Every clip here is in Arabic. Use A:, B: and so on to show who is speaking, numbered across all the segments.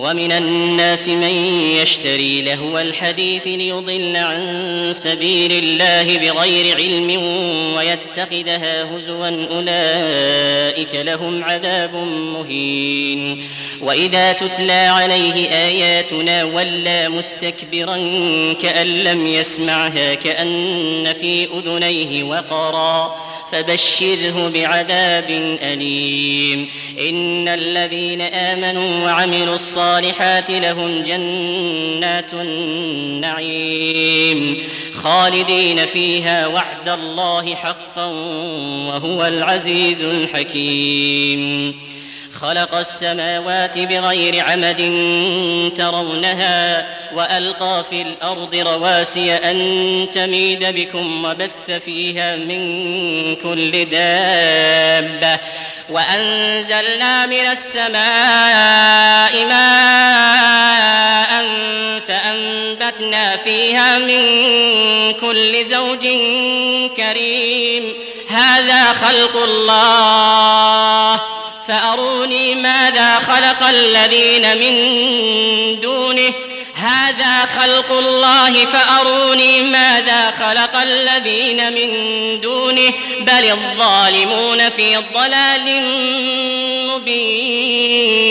A: ومن الناس من يشتري لهو الحديث ليضل عن سبيل الله بغير علم ويتخذها هزوا أولئك لهم عذاب مهين. وإذا تتلى عليه آياتنا ولى مستكبرا كأن لم يسمعها كأن في أذنيه وقرا فبشره بعذاب أليم. إن الذين آمنوا وعملوا الصالحات لهم جنات النعيم خالدين فيها وعد الله حقا وهو العزيز الحكيم خلق السماوات بغير عمد ترونها وألقى في الأرض رواسي أن تميد بكم وبث فيها من كل دابة وأنزلنا من السماء ماء فأنبتنا فيها من كل زوج كريم. هذا خلق الله. فأروني ماذا خلق الذين من دونه. هذا خلق الله فأروني ماذا خلق الذين من دونه. بل الظالمون في ضلال مبين.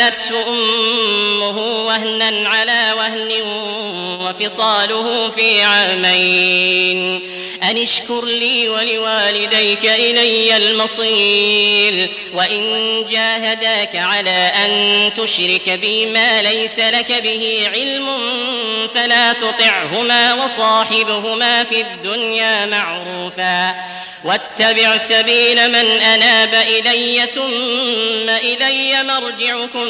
A: حملته أمه وهنا على وهن وفصاله في عامين. أن اشكر لي ولوالديك إلي المصير وإن جاهداك على أن تشرك بي ما ليس لك به علم فلا تطعهما وصاحبهما في الدنيا معروفا. واتبع سبيل من أناب إلي ثم إلي مرجعكم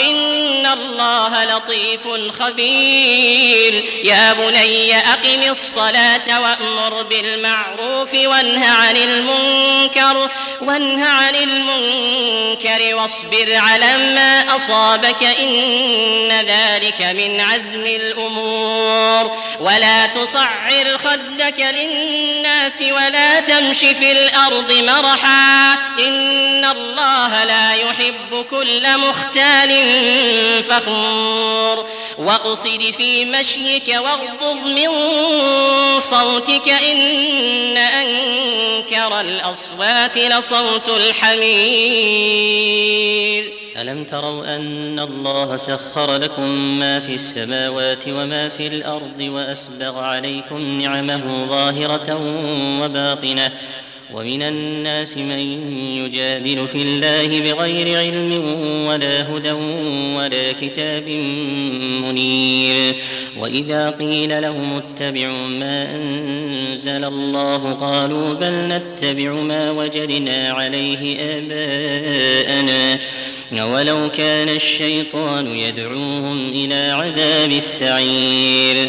A: إن الله لطيف خبير. يا بني أقم الصلاة وأمر بالمعروف وانه عن المنكر وانه عن المنكر واصبر على ما أصابك إن ذلك من عزم الأمور. ولا تصعر خدك للناس ولا تمش في الأرض مرحا إن الله لا يحب كل مختال فخور. واقصد في مشيك واغضض من صوتك إن أنكر الأصوات لصوت الحمير ألم تروا أن الله سخر لكم ما في السماوات وما في الأرض وأسبغ عليكم نعمه ظاهرة وباطنة ومن الناس من يجادل في الله بغير علم ولا هدى ولا كتاب منير. وإذا قيل لهم اتبعوا ما أنزل الله قالوا بل نتبع ما وجدنا عليه آباءنا. ولو كان الشيطان يدعوهم إلى عذاب السعير.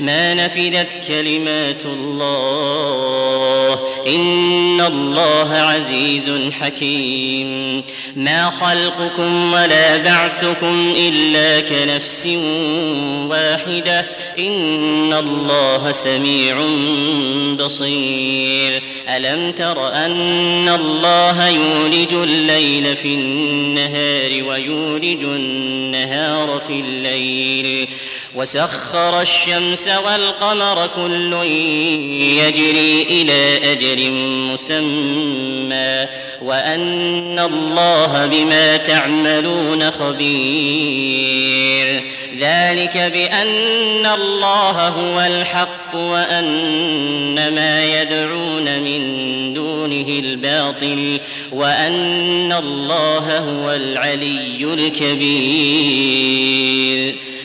A: ما نفدت كلمات الله. إن الله عزيز حكيم. ما خلقكم ولا بعثكم إلا كنفس واحدة. إن الله سميع بصير. ألم تر أن الله يولج الليل في النهار ويولج النهار في الليل؟ وسخر الشمس والقمر كل يجري إلى أجل مسمى وأن الله بما تعملون خبير. ذلك بأن الله هو الحق وأن ما يدعون من دونه الباطل وأن الله هو العلي الكبير.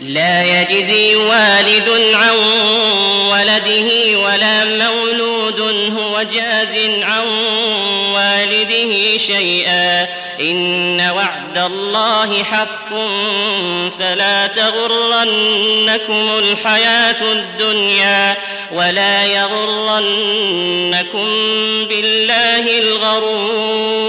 A: لا يجزي والد عن ولده ولا مولود هو جاز عن والده شيئا. إن وعد الله حق فلا تغرنكم الحياة الدنيا ولا يغرنكم بالله الغرور.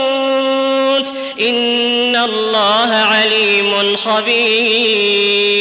A: إن الله عليم خبير